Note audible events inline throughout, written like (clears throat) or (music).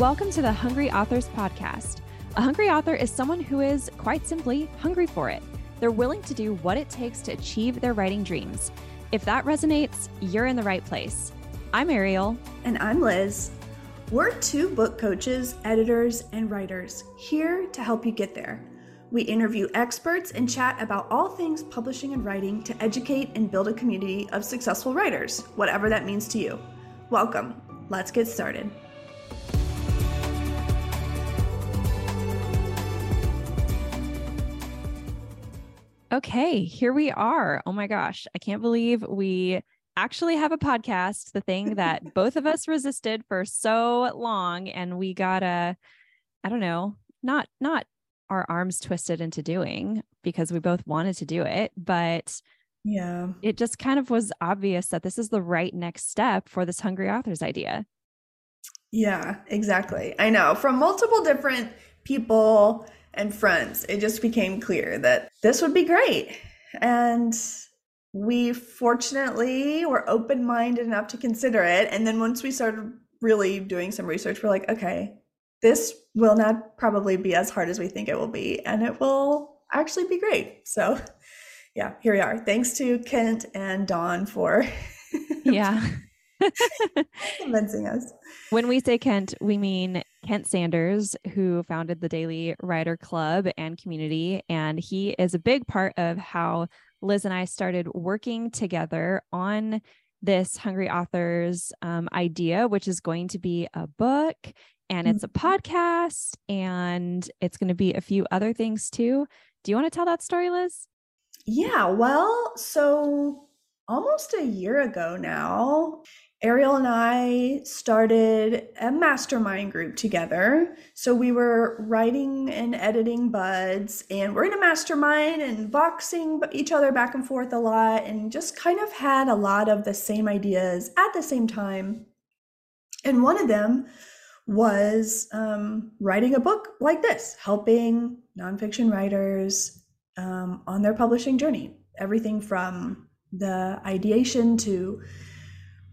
Welcome to the Hungry Authors Podcast. A hungry author is someone who is, quite simply, hungry for it. They're willing to do what it takes to achieve their writing dreams. If that resonates, you're in the right place. I'm Ariel. And I'm Liz. We're two book coaches, editors, and writers here to help you get there. We interview experts and chat about all things publishing and writing to educate and build a community of successful writers, whatever that means to you. Welcome. Let's get started. Okay, here we are. Oh my gosh, I can't believe we actually have a podcast, the thing that (laughs) both of us resisted for so long and we got a I don't know, not not our arms twisted into doing because we both wanted to do it, but yeah. It just kind of was obvious that this is the right next step for this hungry authors idea. Yeah, exactly. I know. From multiple different people and friends, it just became clear that this would be great. And we fortunately were open minded enough to consider it. And then once we started really doing some research, we're like, okay, this will not probably be as hard as we think it will be, and it will actually be great. So, yeah, here we are. Thanks to Kent and Don for (laughs) yeah (laughs) convincing us. When we say Kent, we mean Kent Sanders, who founded the Daily Writer Club and community, and he is a big part of how Liz and I started working together on this Hungry Authors um, idea, which is going to be a book and it's a mm-hmm. podcast and it's going to be a few other things too. Do you want to tell that story, Liz? Yeah, well, so almost a year ago now, Ariel and I started a mastermind group together. So we were writing and editing buds, and we're in a mastermind and voxing each other back and forth a lot, and just kind of had a lot of the same ideas at the same time. And one of them was um, writing a book like this, helping nonfiction writers um, on their publishing journey. Everything from the ideation to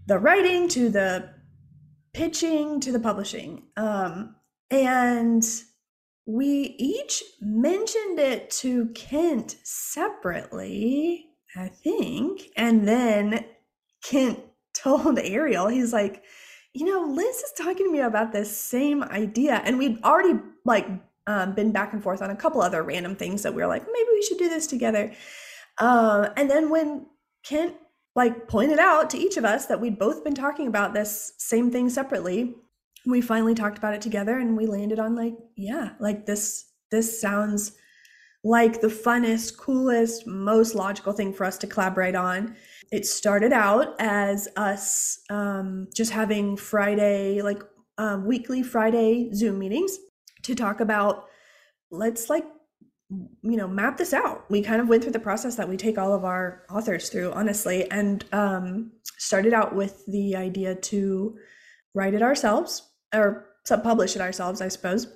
the writing to the pitching to the publishing. Um, and we each mentioned it to Kent separately, I think. And then Kent (laughs) told Ariel, he's like, you know, Liz is talking to me about this same idea. And we'd already like um, been back and forth on a couple other random things that we were like, maybe we should do this together. Uh, and then when Kent like pointed out to each of us that we'd both been talking about this same thing separately, we finally talked about it together and we landed on like, yeah, like this this sounds like the funnest, coolest, most logical thing for us to collaborate on. It started out as us um, just having Friday, like um, weekly Friday Zoom meetings to talk about let's like you know map this out. We kind of went through the process that we take all of our authors through honestly and um, started out with the idea to write it ourselves or self-publish it ourselves i suppose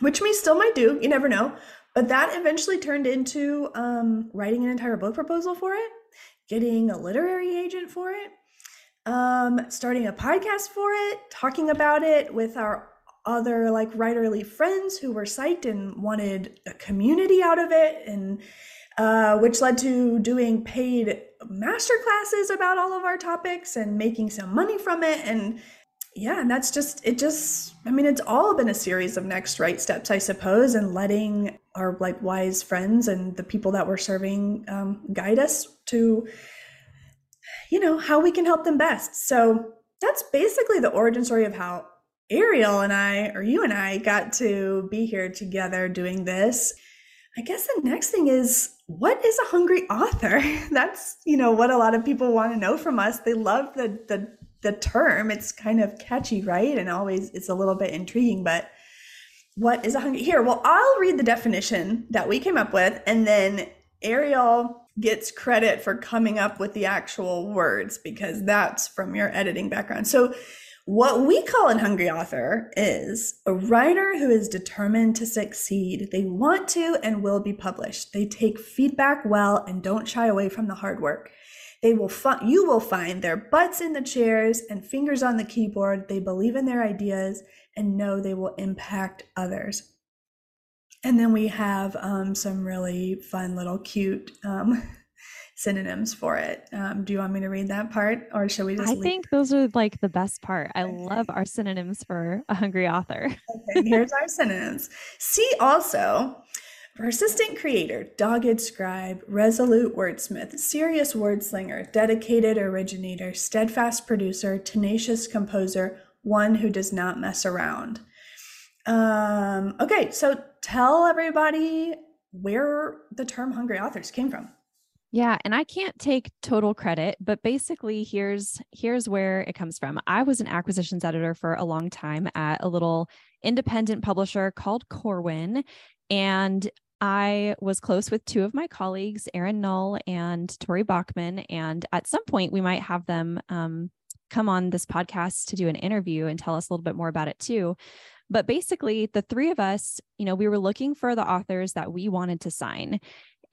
which we still might do you never know. But that eventually turned into um, writing an entire book proposal for it getting a literary agent for it, um, starting a podcast for it, talking about it with our other like writerly friends who were psyched and wanted a community out of it and uh, which led to doing paid master classes about all of our topics and making some money from it. And yeah and that's just it just i mean it's all been a series of next right steps i suppose and letting our like wise friends and the people that we're serving um, guide us to you know how we can help them best. So that's basically the origin story of how ariel and i or you and i got to be here together doing this i guess the next thing is what is a hungry author (laughs) that's you know what a lot of people want to know from us they love the the the term. It's kind of catchy, right? And always it's a little bit intriguing, but what is a hungry here? Well, I'll read the definition that we came up with and then Ariel gets credit for coming up with the actual words because that's from your editing background. So what we call an hungry author is a writer who is determined to succeed. They want to and will be published. They take feedback well and don't shy away from the hard work. They will find you will find their butts in the chairs and fingers on the keyboard. They believe in their ideas and know they will impact others. And then we have um, some really fun little cute um, (laughs) synonyms for it. Um, do you want me to read that part or should we just? I leave? think those are like the best part. I love our synonyms for a hungry author. okay, here's our synonyms. See also persistent creator, dogged scribe, resolute wordsmith, serious wordslinger, dedicated originator, steadfast producer, tenacious composer, one who does not mess around. Um, okay, so tell everybody where the term hungry authors came from. Yeah, and I can't take total credit, but basically here's here's where it comes from. I was an acquisitions editor for a long time at a little independent publisher called Corwin, and I was close with two of my colleagues, Erin Null and Tori Bachman, and at some point we might have them um, come on this podcast to do an interview and tell us a little bit more about it too. But basically, the three of us, you know, we were looking for the authors that we wanted to sign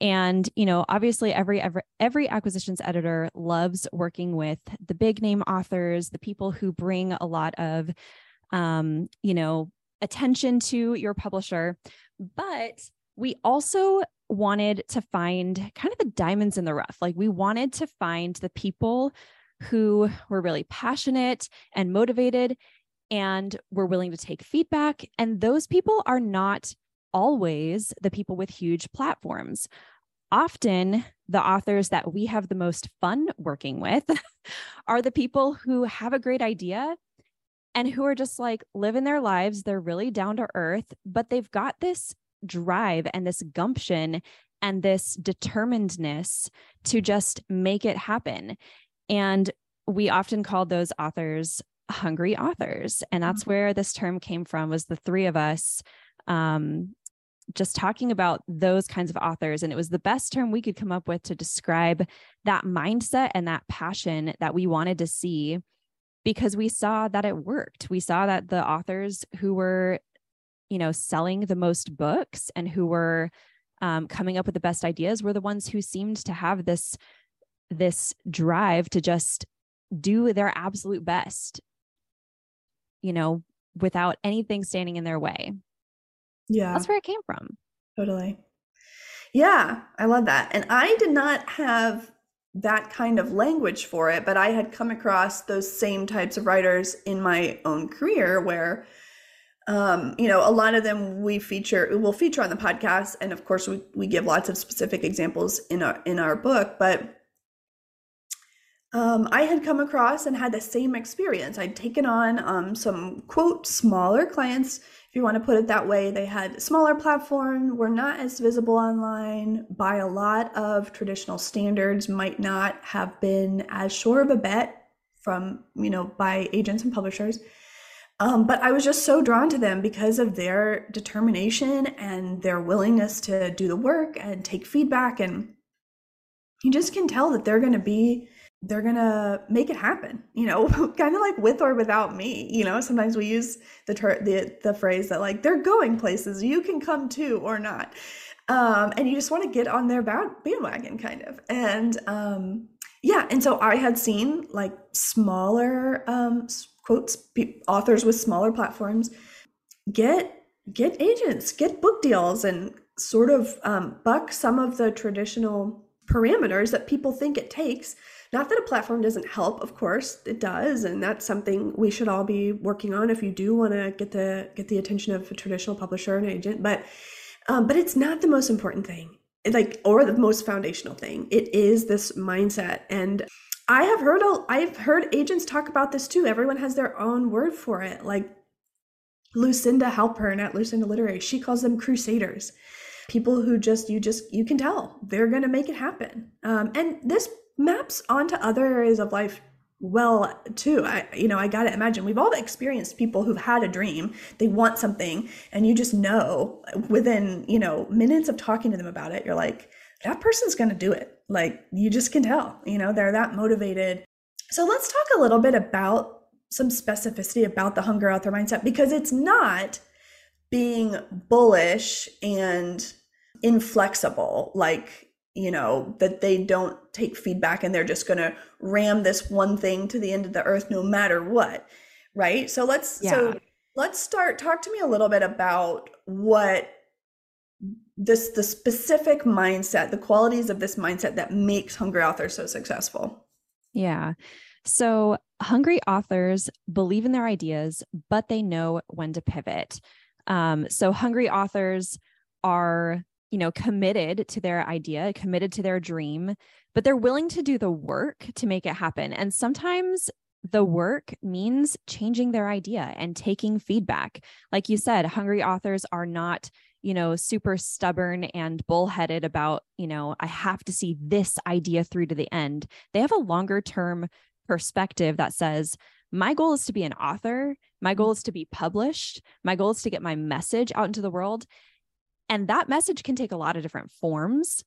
and you know obviously every every every acquisitions editor loves working with the big name authors the people who bring a lot of um you know attention to your publisher. But we also wanted to find kind of the diamonds in the rough. Like we wanted to find the people who were really passionate and motivated and were willing to take feedback. And those people are not always the people with huge platforms. Often, the authors that we have the most fun working with (laughs) are the people who have a great idea and who are just like living their lives. They're really down to earth, but they've got this drive and this gumption and this determinedness to just make it happen. And we often call those authors hungry authors. And that's mm-hmm. where this term came from was the three of us um, just talking about those kinds of authors. And it was the best term we could come up with to describe that mindset and that passion that we wanted to see because we saw that it worked. We saw that the authors who were, you know, selling the most books and who were um, coming up with the best ideas were the ones who seemed to have this this drive to just do their absolute best you know without anything standing in their way yeah. That's where it came from. Totally. Yeah, I love that. And I did not have that kind of language for it, but I had come across those same types of writers in my own career where um, you know, a lot of them we feature will feature on the podcast, and of course we, we give lots of specific examples in our in our book, but um, I had come across and had the same experience. I'd taken on um, some quote smaller clients if you want to put it that way. They had smaller platform, were not as visible online by a lot of traditional standards, might not have been as sure of a bet from, you know, by agents and publishers. Um, but I was just so drawn to them because of their determination and their willingness to do the work and take feedback. And you just can tell that they're going to be they're gonna make it happen you know (laughs) kind of like with or without me you know? Sometimes we use the ter- the the phrase that like they're going places you can come too or not. Um, and you just want to get on their bandwagon kind of. And um, yeah and so i had seen like smaller um, quotes authors with smaller platforms get get agents get book deals and sort of um, buck some of the traditional parameters that people think it takes not that a platform doesn't help, of course it does, and that's something we should all be working on if you do want to get the get the attention of a traditional publisher and agent. But um, but it's not the most important thing, like or the most foundational thing. It is this mindset, and I have heard I've heard agents talk about this too. Everyone has their own word for it, like Lucinda Halpern at Lucinda Literary. She calls them crusaders people who just you just you can tell they're going to make it happen um, and this maps onto other areas of life well too. I you know i gotta imagine we've all experienced people who've had a dream they want something and you just know within you know minutes of talking to them about it you're like that person's gonna do it. Like you just can tell you know they're that motivated. So let's talk a little bit about some specificity about the hunger author mindset because it's not being bullish and inflexible like you know, that they don't take feedback and they're just going to ram this one thing to the end of the earth no matter what. Right? So let's yeah. so let's start talk to me a little bit about what this the specific mindset, the qualities of this mindset that makes hungry authors so successful. Yeah. So, hungry authors believe in their ideas, but they know when to pivot. Um, so, hungry authors are, you know, committed to their idea, committed to their dream, but they're willing to do the work to make it happen. And sometimes the work means changing their idea and taking feedback. Like you said, hungry authors are not you know, super stubborn and bullheaded about, you know, I have to see this idea through to the end. They have a longer term perspective that says, my goal is to be an author. My goal mm. is to be published. My goal is to get my message out into the world. And that message can take a lot of different forms.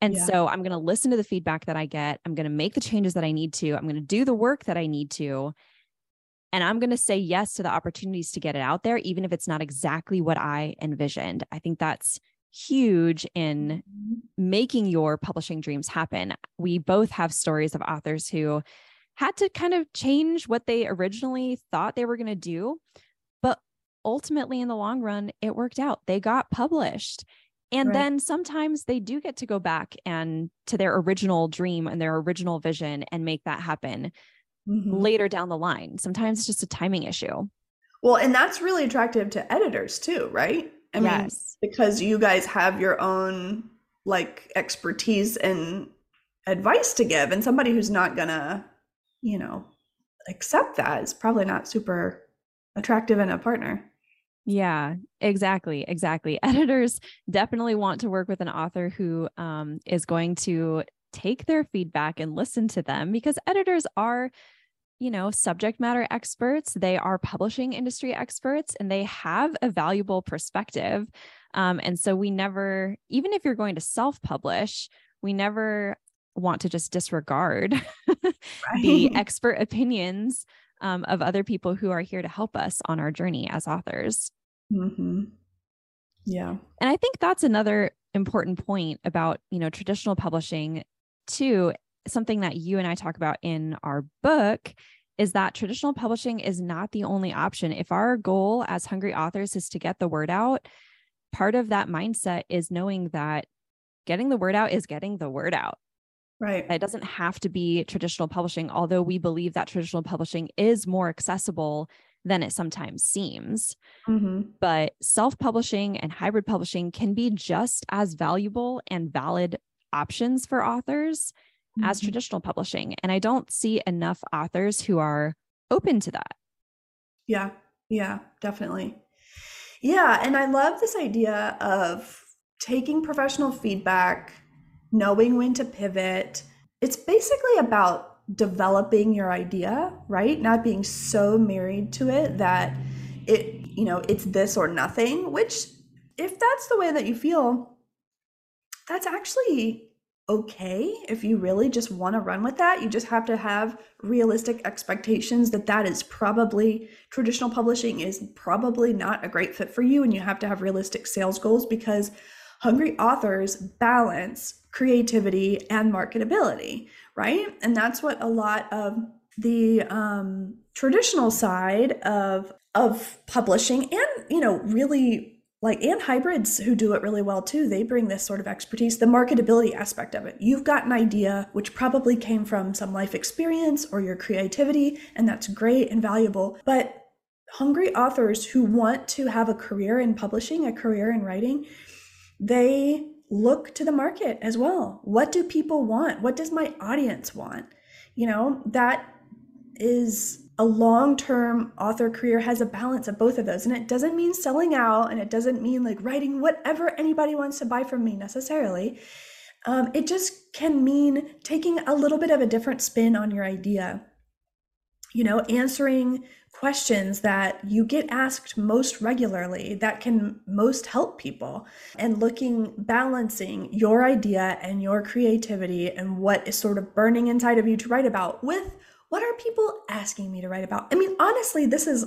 And yeah. so I'm going to listen to the feedback that I get. I'm going to make the changes that I need to. I'm going to do the work that I need to. And I'm going to say yes to the opportunities to get it out there, even if it's not exactly what I envisioned. I think that's huge in mm-hmm. making your publishing dreams happen. We both have stories of authors who had to kind of change what they originally thought they were going to do. Ultimately, in the long run, it worked out. They got published. And right. then sometimes they do get to go back and to their original dream and their original vision and make that happen mm-hmm. later down the line. Sometimes it's just a timing issue. Well, and that's really attractive to editors too, right? I yes. mean, because you guys have your own like expertise and advice to give, and somebody who's not gonna, you know, accept that is probably not super attractive in a partner. Yeah, exactly. Exactly. (laughs) Editors definitely want to work with an author who um, is going to take their feedback and listen to them because editors are you know, subject matter experts, they are publishing industry experts, and they have a valuable perspective. Um, and so we never, even if you're going to self publish, we never want to just disregard (laughs) right. the expert opinions um, of other people who are here to help us on our journey as authors. Mm-hmm. Yeah. And I think that's another important point about, you know, traditional publishing too something that you and I talk about in our book is that traditional publishing is not the only option. If our goal as hungry authors is to get the word out, part of that mindset is knowing that getting the word out is getting the word out. Right. It doesn't have to be traditional publishing, although we believe that traditional publishing is more accessible than it sometimes seems. Mm-hmm. But self publishing and hybrid publishing can be just as valuable and valid options for authors mm-hmm. as traditional publishing. And I don't see enough authors who are open to that. Yeah, yeah, definitely. Yeah. And I love this idea of taking professional feedback, knowing when to pivot. It's basically about developing your idea, right? Not being so married to it that it, you know, it's this or nothing, which if that's the way that you feel, that's actually okay if you really just want to run with that you just have to have realistic expectations that that is probably traditional publishing is probably not a great fit for you and you have to have realistic sales goals because hungry authors balance creativity and marketability right? And that's what a lot of the um, traditional side of of publishing and you know really like and hybrids who do it really well too they bring this sort of expertise the marketability aspect of it. You've got an idea which probably came from some life experience or your creativity and that's great and valuable. But hungry authors who want to have a career in publishing a career in writing they look to the market as well what do people want what does my audience want you know that is a long term author career has a balance of both of those. And it doesn't mean selling out and it doesn't mean like writing whatever anybody wants to buy from me necessarily. Um, it just can mean taking a little bit of a different spin on your idea. You know, answering questions that you get asked most regularly that can most help people and looking balancing your idea and your creativity and what is sort of burning inside of you to write about with what are people asking me to write about? I mean, honestly, this is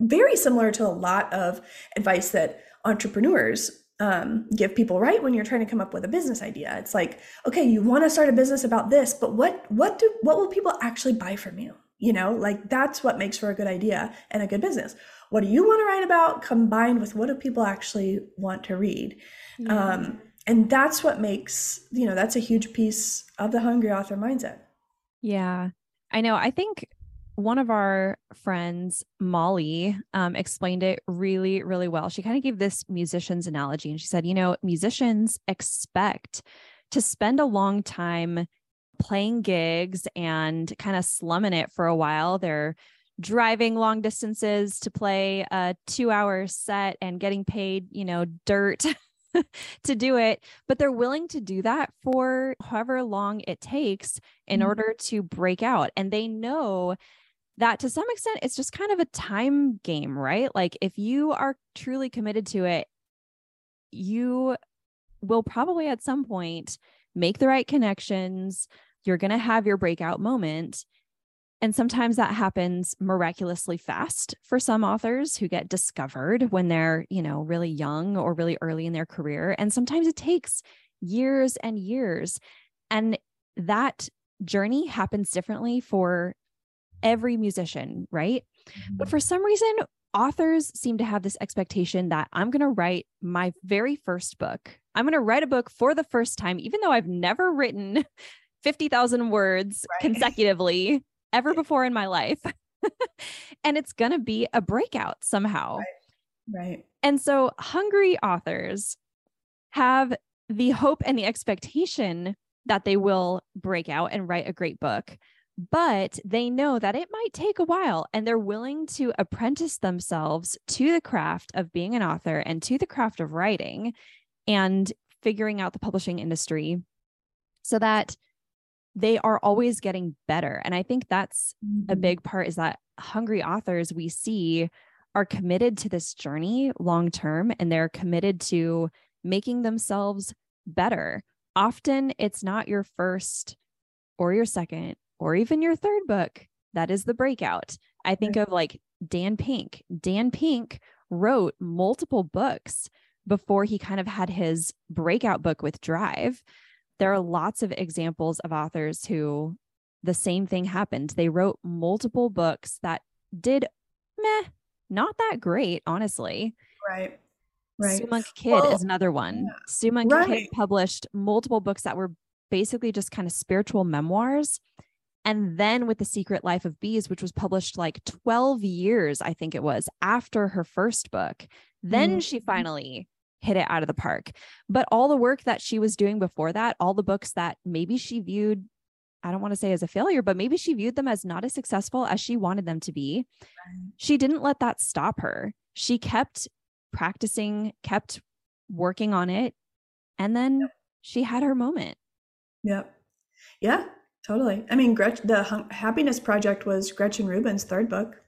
very similar to a lot of advice that entrepreneurs um, give people right when you're trying to come up with a business idea. It's like, okay, you want to start a business about this, but what what do what will people actually buy from you? You know, like that's what makes for a good idea and a good business. What do you want to write about combined with what do people actually want to read? Yeah. Um, and that's what makes, you know, that's a huge piece of the hungry author mindset. Yeah. I know. I think one of our friends, Molly, um, explained it really, really well. She kind of gave this musician's analogy and she said, you know, musicians expect to spend a long time playing gigs and kind of slumming it for a while. They're driving long distances to play a two hour set and getting paid, you know, dirt (laughs) to do it, but they're willing to do that for however long it takes in mm-hmm. order to break out. And they know that to some extent it's just kind of a time game, right? Like if you are truly committed to it, you will probably at some point make the right connections. You're going to have your breakout moment. And sometimes that happens miraculously fast for some authors who get discovered when they're, you know, really young or really early in their career. And sometimes it takes years and years. And that journey happens differently for every musician, right? Mm-hmm. But for some reason, authors seem to have this expectation that I'm going to write my very first book. I'm going to write a book for the first time, even though I've never written (laughs) 50,000 words right. consecutively ever before in my life. (laughs) and it's going to be a breakout somehow. Right. right. And so hungry authors have the hope and the expectation that they will break out and write a great book but they know that it might take a while and they're willing to apprentice themselves to the craft of being an author and to the craft of writing and figuring out the publishing industry so that they are always getting better. And i think that's mm-hmm. a big part is that hungry authors we see are committed to this journey long term and they're committed to making themselves better. Often it's not your first or your second or even your third book that is the breakout. I think of like dan pink. Dan pink wrote multiple books before he kind of had his breakout book with drive there are lots of examples of authors who the same thing happened they wrote multiple books that did meh not that great honestly right right sue monk Kidd well, is another one yeah. sue monk right. Kidd published multiple books that were basically just kind of spiritual memoirs and then with The Secret Life of Bees, which was published like 12 years, I think it was, after her first book, then mm-hmm. she finally hit it out of the park. But all the work that she was doing before that, all the books that maybe she viewed, I don't want to say as a failure, but maybe she viewed them as not as successful as she wanted them to be. She didn't let that stop her. She kept practicing, kept working on it. And then yep. she had her moment. Yep. Yeah. Totally. I mean, Gretchen, the Happiness Project was Gretchen Rubin's third book.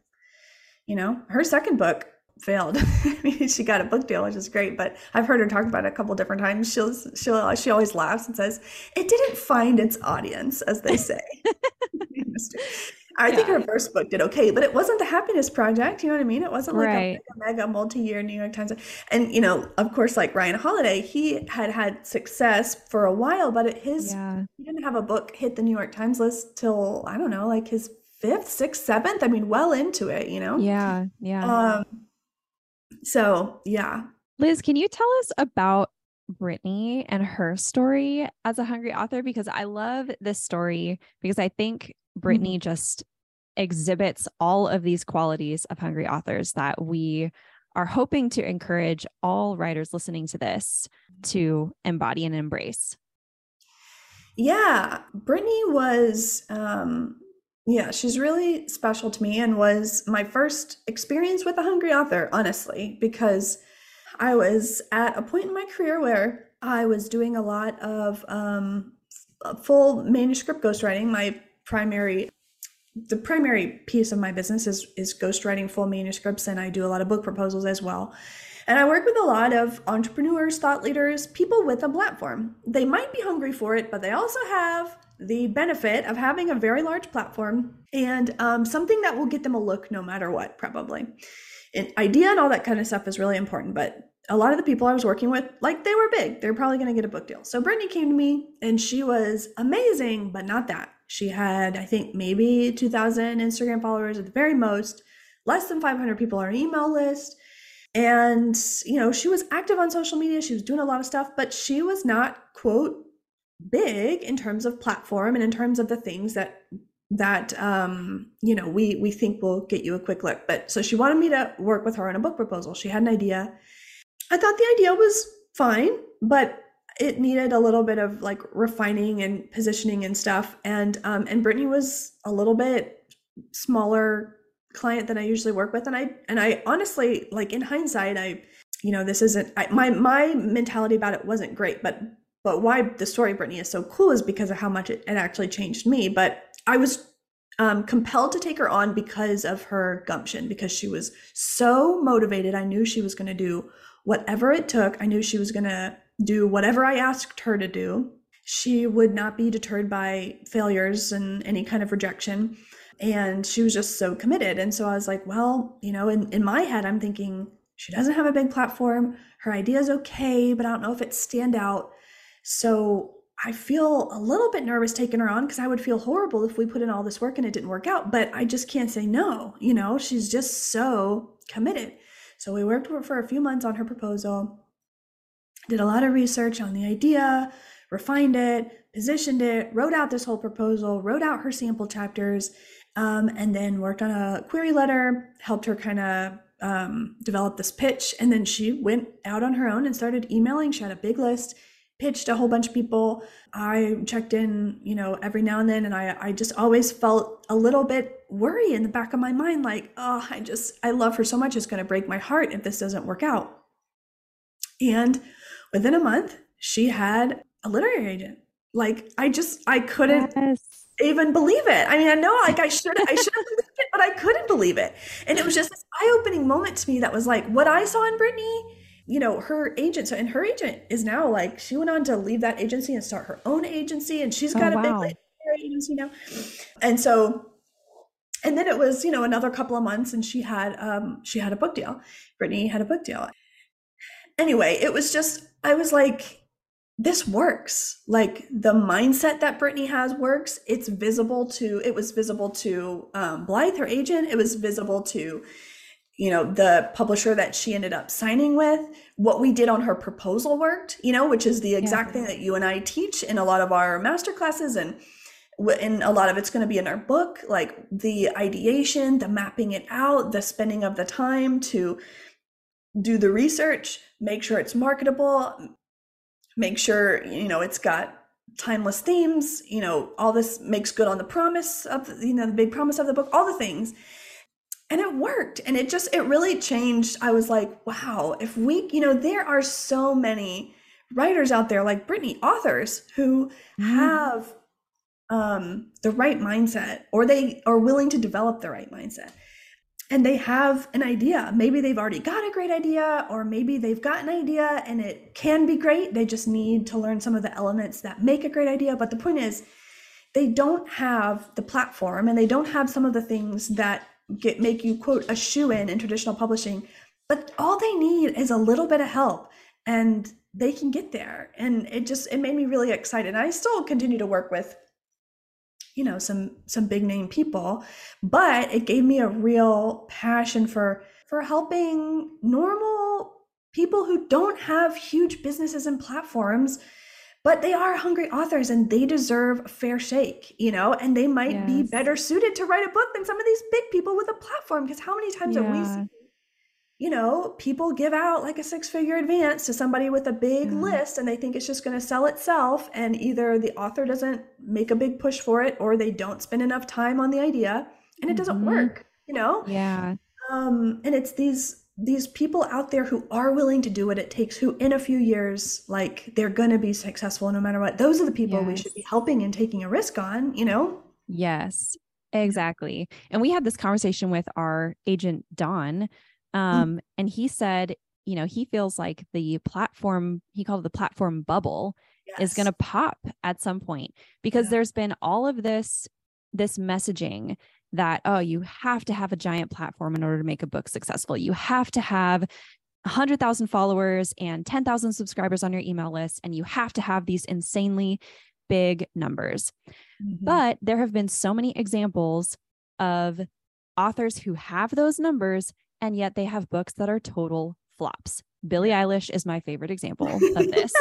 You know, her second book failed. I (laughs) mean, she got a book deal, which is great. But I've heard her talk about it a couple different times. She'll she'll she always laughs and says, "It didn't find its audience," as they say. (laughs) I yeah. think her first book did okay, but it wasn't the Happiness Project. You know what I mean? It wasn't like right. a mega, mega multi-year New York Times. And you know, of course, like Ryan Holiday, he had had success for a while, but his yeah. he didn't have a book hit the New York Times list till I don't know, like his fifth, sixth, seventh. I mean, well into it. You know? Yeah, yeah. Um. So yeah, Liz, can you tell us about Brittany and her story as a hungry author because I love this story because I think Brittany mm-hmm. just exhibits all of these qualities of hungry authors that we are hoping to encourage all writers listening to this to embody and embrace. Yeah, Brittany was, um, yeah, she's really special to me and was my first experience with a hungry author, honestly, because I was at a point in my career where I was doing a lot of um, full manuscript ghostwriting. My primary the primary piece of my business is is ghostwriting full manuscripts and I do a lot of book proposals as well. And I work with a lot of entrepreneurs, thought leaders, people with a platform. They might be hungry for it, but they also have the benefit of having a very large platform and um, something that will get them a look no matter what, probably. An idea and all that kind of stuff is really important, but a lot of the people I was working with, like they were big. They're probably going to get a book deal. So Brittany came to me and she was amazing, but not that. She had, I think, maybe 2,000 Instagram followers at the very most, less than 500 people on her email list. And, you know, she was active on social media. She was doing a lot of stuff, but she was not, quote, big in terms of platform and in terms of the things that that um you know we we think will get you a quick look. But so she wanted me to work with her on a book proposal. She had an idea. I thought the idea was fine but it needed a little bit of like refining and positioning and stuff. And um and brittany was a little bit smaller client than i usually work with. And i and i honestly like in hindsight i you know this isn't I, my my mentality about it wasn't great but but why the story brittany is so cool is because of how much it, it actually changed me but i was um, compelled to take her on because of her gumption because she was so motivated i knew she was going to do whatever it took i knew she was going to do whatever I asked her to do. She would not be deterred by failures and any kind of rejection. And she was just so committed. And so I was like, well, you know, in, in my head, I'm thinking she doesn't have a big platform. Her idea is okay, but I don't know if it's stand out. So I feel a little bit nervous taking her on because I would feel horrible if we put in all this work and it didn't work out. But I just can't say no. You know, she's just so committed. So we worked for a few months on her proposal did a lot of research on the idea, refined it, positioned it, wrote out this whole proposal, wrote out her sample chapters, um, and then worked on a query letter, helped her kind of um, develop this pitch. And then she went out on her own and started emailing. She had a big list, pitched a whole bunch of people. I checked in, you know, every now and then, and I, I just always felt a little bit worry in the back of my mind, like, oh, I just, I love her so much. It's going to break my heart if this doesn't work out. And within a month, she had a literary agent. Like I just I couldn't yes. even believe it. I mean, I know like I should I should have (laughs) believed it, but I couldn't believe it. And it was just this eye-opening moment to me that was like what I saw in Brittany, you know, her agent. So and her agent is now like she went on to leave that agency and start her own agency and she's got oh, a wow. big agency now. And so and then it was, you know, another couple of months and she had um she had a book deal. Brittany had a book deal. Anyway, it was just I was like, this works. Like the mindset that Brittany has works. It's visible to, it was visible to um, Blythe, her agent. It was visible to, you know, the publisher that she ended up signing with. What we did on her proposal worked, you know, which is the exact yeah. thing that you and I teach in a lot of our master classes and and a lot of it's going to be in our book like the ideation the mapping it out the spending of the time to do the research, make sure it's marketable, make sure, you know, it's got timeless themes, you know, all this makes good on the promise of, you know, the big promise of the book, all the things. And it worked. And it just, it really changed. I was like, wow, if we, you know, there are so many writers out there like Brittany, authors who mm-hmm. have um, the right mindset or they are willing to develop the right mindset and they have an idea. Maybe they've already got a great idea, or maybe they've got an idea and it can be great. They just need to learn some of the elements that make a great idea. But the point is, they don't have the platform and they don't have some of the things that get make you quote a shoo-in in traditional publishing. But all they need is a little bit of help and they can get there. And it just it made me really excited. And I still continue to work with you know some some big name people but it gave me a real passion for for helping normal people who don't have huge businesses and platforms but they are hungry authors and they deserve a fair shake you know and they might yes. be better suited to write a book than some of these big people with a platform because how many times yeah. have we seen you know, people give out like a six figure advance to somebody with a big mm-hmm. list and they think it's just going to sell itself. And either the author doesn't make a big push for it or they don't spend enough time on the idea and it doesn't mm-hmm. work, you know? Yeah. Um, and it's these these people out there who are willing to do what it takes who in a few years like they're going to be successful no matter what those are the people yes. we should be helping and taking a risk on you know yes exactly and we had this conversation with our agent don. Um, and he said, you know, he feels like the platform, he called it the platform bubble, yes. is going to pop at some point because yeah. there's been all of this this messaging that oh you have to have a giant platform in order to make a book successful you have to have 100,000 followers and 10,000 subscribers on your email list, and you have to have these insanely big numbers. Mm-hmm. But there have been so many examples of authors who have those numbers, and yet they have books that are total flops. Billie Eilish is my favorite example of this.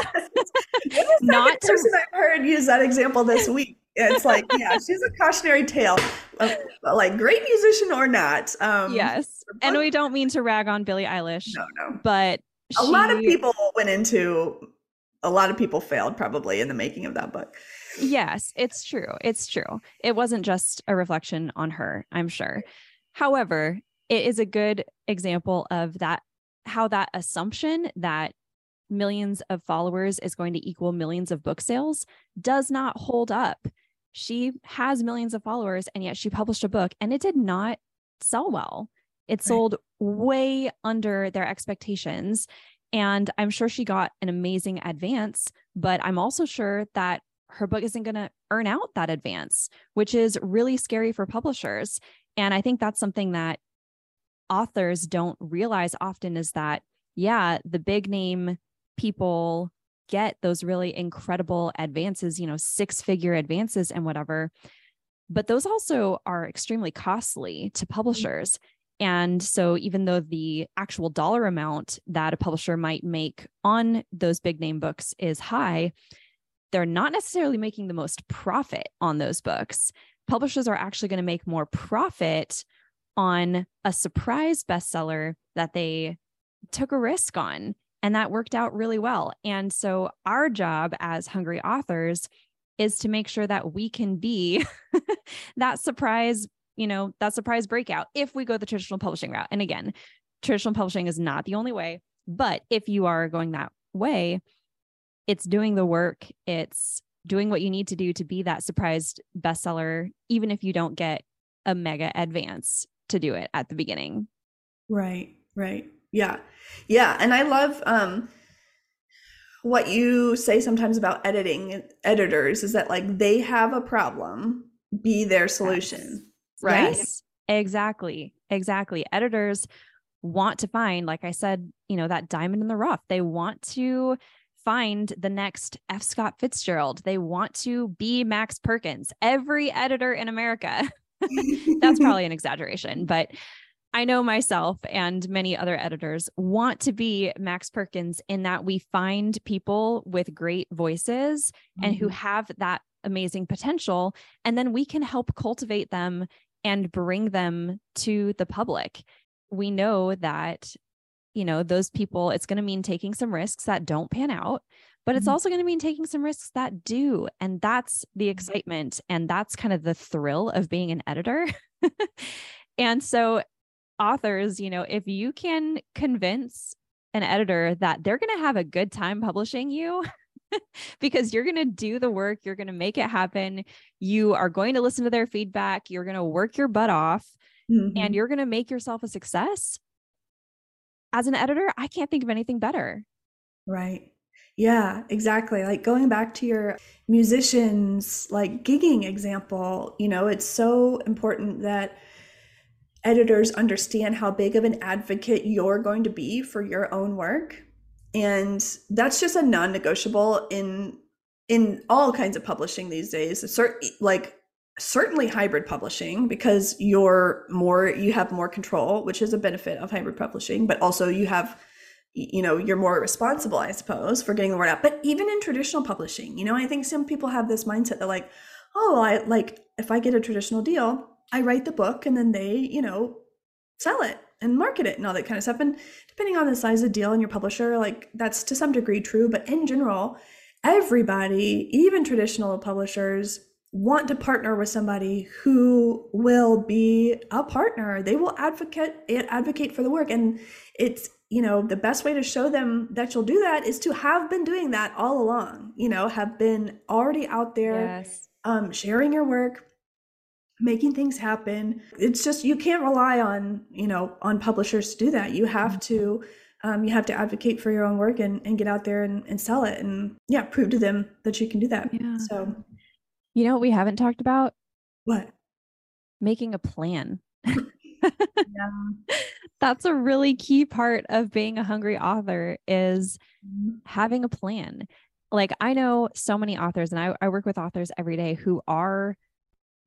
(laughs) Not to- person I've heard use that example this week. It's like, yeah, she's a cautionary tale, like great musician or not. Um, yes, and we don't mean to rag on Billie Eilish. No, no, but a lot of people went into. A lot of people failed probably in the making of that book. Yes, it's true. It's true. It wasn't just a reflection on her, I'm sure. However, it is a good example of that how that assumption that millions of followers is going to equal millions of book sales does not hold up. She has millions of followers and yet she published a book and it did not sell well. It right. sold way under their expectations. And I'm sure she got an amazing advance, but I'm also sure that her book isn't going to earn out that advance, which is really scary for publishers. And I think that's something that authors don't realize often is that, yeah, the big name people get those really incredible advances, you know, six figure advances and whatever. But those also are extremely costly to mm-hmm. publishers. And so, even though the actual dollar amount that a publisher might make on those big name books is high, they're not necessarily making the most profit on those books. Publishers are actually going to make more profit on a surprise bestseller that they took a risk on. And that worked out really well. And so, our job as hungry authors is to make sure that we can be (laughs) that surprise, you know, that surprise breakout if we go the traditional publishing route. And again, traditional publishing is not the only way. But if you are going that way, it's doing the work, it's doing what you need to do to be that surprised bestseller, even if you don't get a mega advance to do it at the beginning. Right, right. Yeah. Yeah. And I love um what you say sometimes about editing editors is that like they have a problem, be their solution. Yes. Right. Yes, exactly. Exactly. Editors want to find, like I said, you know, that diamond in the rough. They want to find the next F. Scott Fitzgerald. They want to be Max Perkins. Every editor in America (laughs) That's (laughs) probably an exaggeration, but I know myself and many other editors want to be Max Perkins in that we find people with great voices mm-hmm. and who mm-hmm. have that amazing potential. And then we can help cultivate them and bring them to the public. We know that, you know, those people, it's going to mean taking some risks that don't pan out but it's mm-hmm. also going to mean taking some risks that do. And that's the mm-hmm. excitement. And that's kind of the thrill of being an editor. (laughs) and so, authors, you know, if you can convince an editor that they're going to have a good time publishing you, (laughs) because you're going to do the work, you're going to make it happen, you are going to listen to their feedback, you're going to work your butt off, mm-hmm. and you're going to make yourself a success. As an editor, I can't think of anything better. Right. Yeah, exactly. Like going back to your musicians, like gigging example, you know, it's so important that editors understand how big of an advocate you're going to be for your own work. And that's just a non-negotiable in in all kinds of publishing these days. Like certainly hybrid publishing because you're more you have more control, which is a benefit of hybrid publishing, but also you have you know you're more responsible i suppose for getting the word out but even in traditional publishing you know i think some people have this mindset that like oh i like if i get a traditional deal i write the book and then they you know sell it and market it and all that kind of stuff. And depending on the size of the deal and your publisher like that's to some degree true but in general everybody even traditional publishers want to partner with somebody who will be a partner. They will advocate advocate for the work. And it's you know the best way to show them that you'll do that is to have been doing that all along you know have been already out there yes. um, sharing your work making things happen it's just you can't rely on you know on publishers to do that you have mm-hmm. to um, you have to advocate for your own work and, and get out there and, and sell it and yeah prove to them that you can do that yeah. so you know what we haven't talked about what making a plan (laughs) yeah. (laughs) That's a really key part of being a hungry author is mm-hmm. having a plan. Like I know so many authors and I, I work with authors every day who are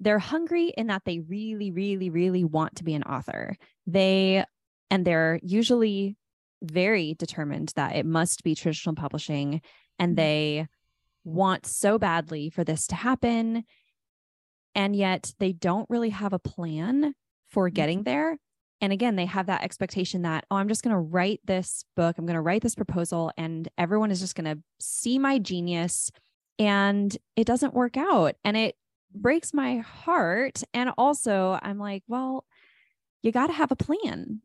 they're hungry in that they really, really, really want to be an author. They and they're usually very determined that it must be traditional publishing and mm-hmm. they want so badly for this to happen and yet they don't really have a plan for getting mm-hmm. there and again they have that expectation that oh i'm just going to write this book i'm going to write this proposal and everyone is just going to see my genius and it doesn't work out and it breaks my heart and also i'm like well you got to have a plan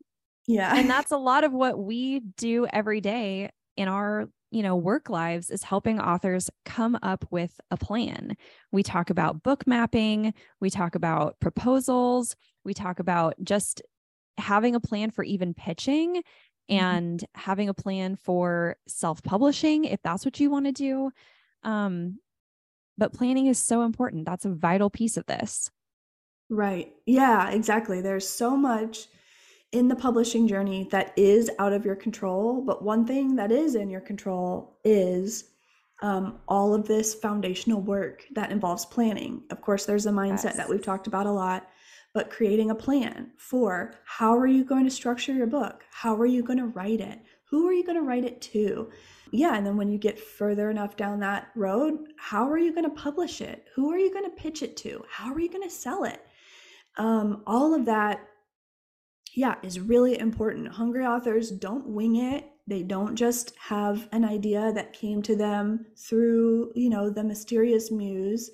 yeah and that's a lot of what we do every day in our you know work lives is helping authors come up with a plan we talk about book mapping we talk about proposals we talk about just having a plan for even pitching mm-hmm. and mm-hmm. having a plan for self-publishing if that's what you want to do um but planning is so important that's a vital piece of this right yeah exactly there's so much in the publishing journey that is out of your control but one thing that is in your control is um, all of this foundational work that involves planning of course there's a mindset yes. that we've talked about a lot but creating a plan for how are you going to structure your book? How are you going to write it? Who are you going to write it to? Yeah, and then when you get further enough down that road, how are you going to publish it? Who are you going to pitch it to? How are you going to sell it? Um, all of that, yeah, is really important. Hungry authors don't wing it. They don't just have an idea that came to them through, you know, the mysterious muse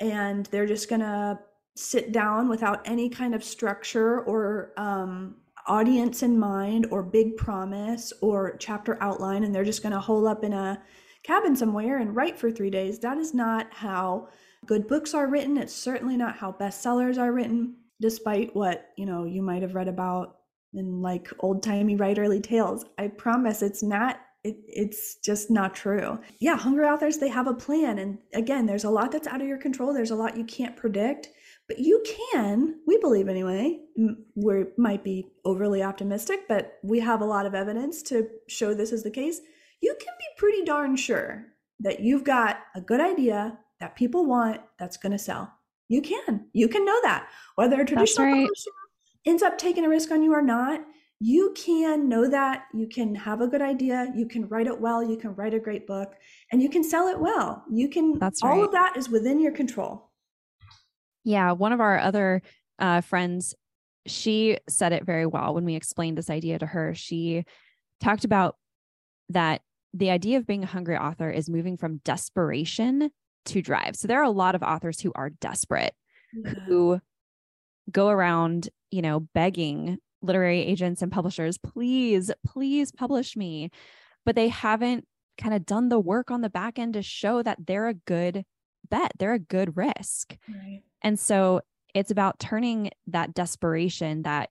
and they're just going to sit down without any kind of structure or um, audience in mind or big promise or chapter outline and they're just going to hole up in a cabin somewhere and write for three days that is not how good books are written. It's certainly not how bestsellers are written despite what you know you might have read about in like old-timey writerly tales. I promise it's not it, it's just not true. Yeah hungry authors they have a plan and again there's a lot that's out of your control. There's a lot you can't predict but you can, we believe anyway, we might be overly optimistic, but we have a lot of evidence to show this is the case. You can be pretty darn sure that you've got a good idea that people want that's going to sell. You can. You can know that. Whether a traditional right. publisher ends up taking a risk on you or not, you can know that. You can have a good idea. You can write it well. You can write a great book and you can sell it well. You can, That's right. all of that is within your control. Yeah, one of our other uh, friends, she said it very well when we explained this idea to her. She talked about that the idea of being a hungry author is moving from desperation to drive. So there are a lot of authors who are desperate, yeah. who go around, you know, begging literary agents and publishers, please, please publish me. But they haven't kind of done the work on the back end to show that they're a good bet, they're a good risk. Right. And so it's about turning that desperation, that,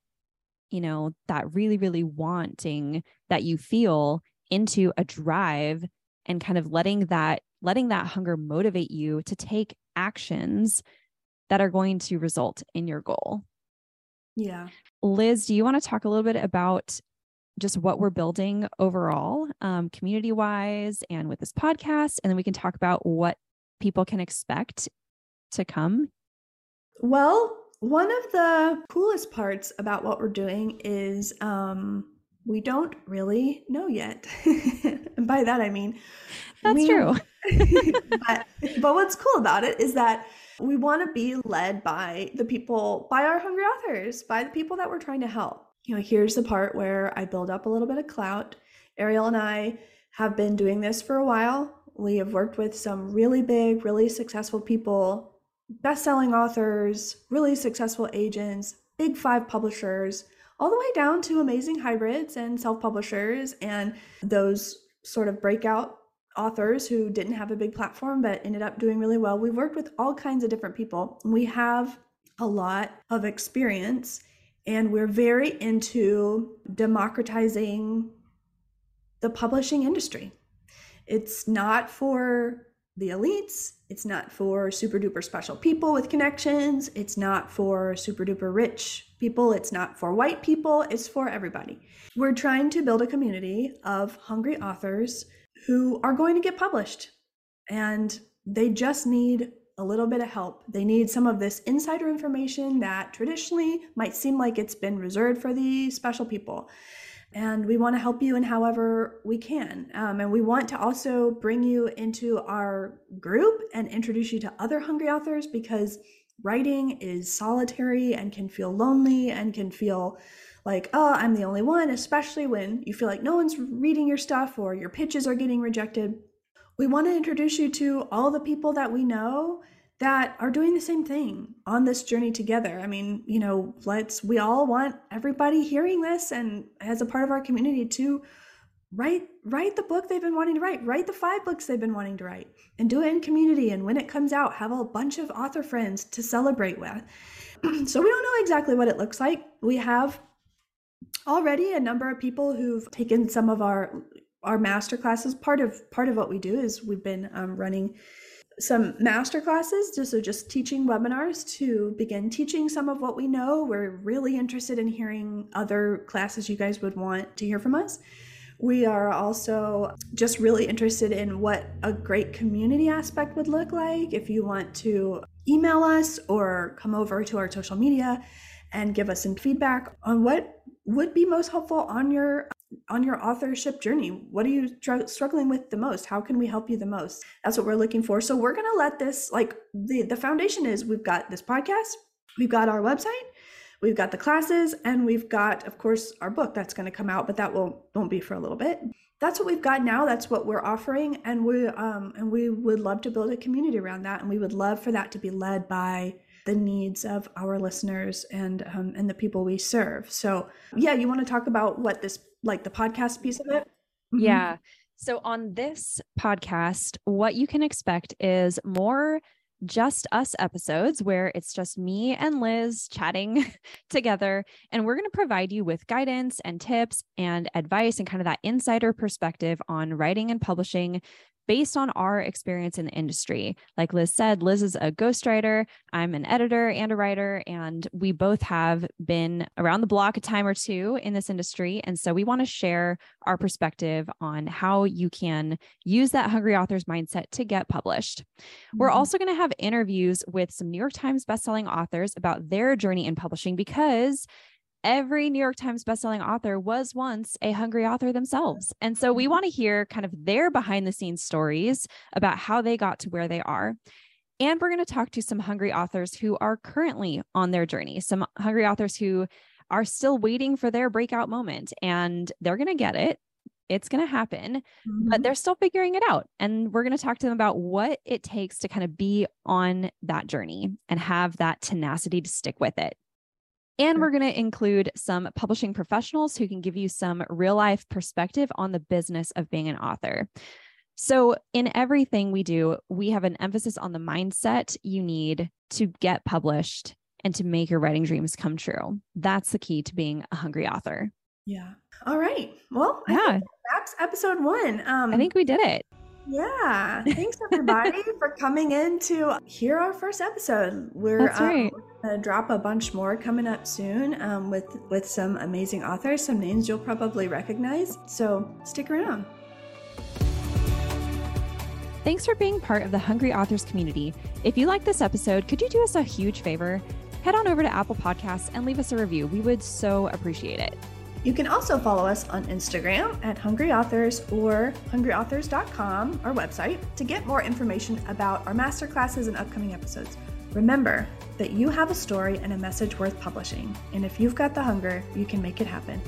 you know, that really, really wanting that you feel into a drive and kind of letting that, letting that hunger motivate you to take actions that are going to result in your goal. Yeah. Liz, do you want to talk a little bit about just what we're building overall, um, community wise, and with this podcast? And then we can talk about what people can expect to come well, one of the coolest parts about what we're doing is um, we don't really know yet. and (laughs) by that, I mean, that's we, true. (laughs) but, but what's cool about it is that we want to be led by the people, by our hungry authors, by the people that we're trying to help. You know, here's the part where I build up a little bit of clout. Ariel and I have been doing this for a while. We have worked with some really big, really successful people best-selling authors, really successful agents, big five publishers, all the way down to amazing hybrids and self-publishers and those sort of breakout authors who didn't have a big platform but ended up doing really well. We've worked with all kinds of different people. We have a lot of experience and we're very into democratizing the publishing industry. It's not for the elites. It's not for super duper special people with connections. It's not for super duper rich people. It's not for white people. It's for everybody. We're trying to build a community of hungry authors who are going to get published. And they just need a little bit of help. They need some of this insider information that traditionally might seem like it's been reserved for the special people and we want to help you in however we can. Um, and we want to also bring you into our group and introduce you to other hungry authors because writing is solitary and can feel lonely and can feel like, oh, I'm the only one, especially when you feel like no one's reading your stuff or your pitches are getting rejected. We want to introduce you to all the people that we know that are doing the same thing on this journey together. I mean, you know, let's, we all want everybody hearing this and as a part of our community to write write the book they've been wanting to write write the five books they've been wanting to write and do it in community. And when it comes out have a bunch of author friends to celebrate with. (clears throat) So we don't know exactly what it looks like. We have already a number of people who've taken some of our our master classes. Part of part of what we do is we've been um, running some master classes, just so just teaching webinars to begin teaching some of what we know. We're really interested in hearing other classes you guys would want to hear from us. We are also just really interested in what a great community aspect would look like. If you want to email us or come over to our social media and give us some feedback on what would be most helpful on your on your authorship journey what are you tr- struggling with the most? How can we help you the most? That's what we're looking for. So we're going to let this like the the foundation is we've got this podcast we've got our website we've got the classes and we've got of course our book that's going to come out but that won't won't be for a little bit. That's what we've got now. That's what we're offering and we um and we would love to build a community around that and we would love for that to be led by the needs of our listeners and um, and the people we serve so yeah you want to talk about what this like the podcast piece of it? Mm-hmm. Yeah. So on this podcast, what you can expect is more just us episodes where it's just me and Liz chatting (laughs) together. And we're going to provide you with guidance and tips and advice and kind of that insider perspective on writing and publishing based on our experience in the industry. Like Liz said, Liz is a ghostwriter. I'm an editor and a writer, and we both have been around the block a time or two in this industry. And so we want to share our perspective on how you can use that hungry author's mindset to get published. Mm-hmm. We're also going to have interviews with some New York Times bestselling authors about their journey in publishing because every New York Times bestselling author was once a hungry author themselves. And so we mm-hmm. want to hear kind of their behind the scenes stories about how they got to where they are. And we're going to talk to some hungry authors who are currently on their journey, some hungry authors who are still waiting for their breakout moment and they're going to get it. It's going to happen, mm-hmm. but they're still figuring it out. And we're going to talk to them about what it takes to kind of be on that journey and have that tenacity to stick with it. And we're going to include some publishing professionals who can give you some real life perspective on the business of being an author. So, in everything we do, we have an emphasis on the mindset you need to get published and to make your writing dreams come true. That's the key to being a hungry author. Yeah. All right. Well, yeah. that's episode one. Um, I think we did it. Yeah. Thanks everybody (laughs) for coming in to hear our first episode. We're, That's right. um, gonna drop a bunch more coming up soon um, with with some amazing authors, some names you'll probably recognize. So stick around. Thanks for being part of the Hungry Authors community. If you like this episode, could you do us a huge favor? Head on over to Apple Podcasts and leave us a review. We would so appreciate it. You can also follow us on Instagram at Hungry Authors or hungryauthors.com, our website, to get more information about our masterclasses and upcoming episodes. Remember that you have a story and a message worth publishing, and if you've got the hunger, you can make it happen.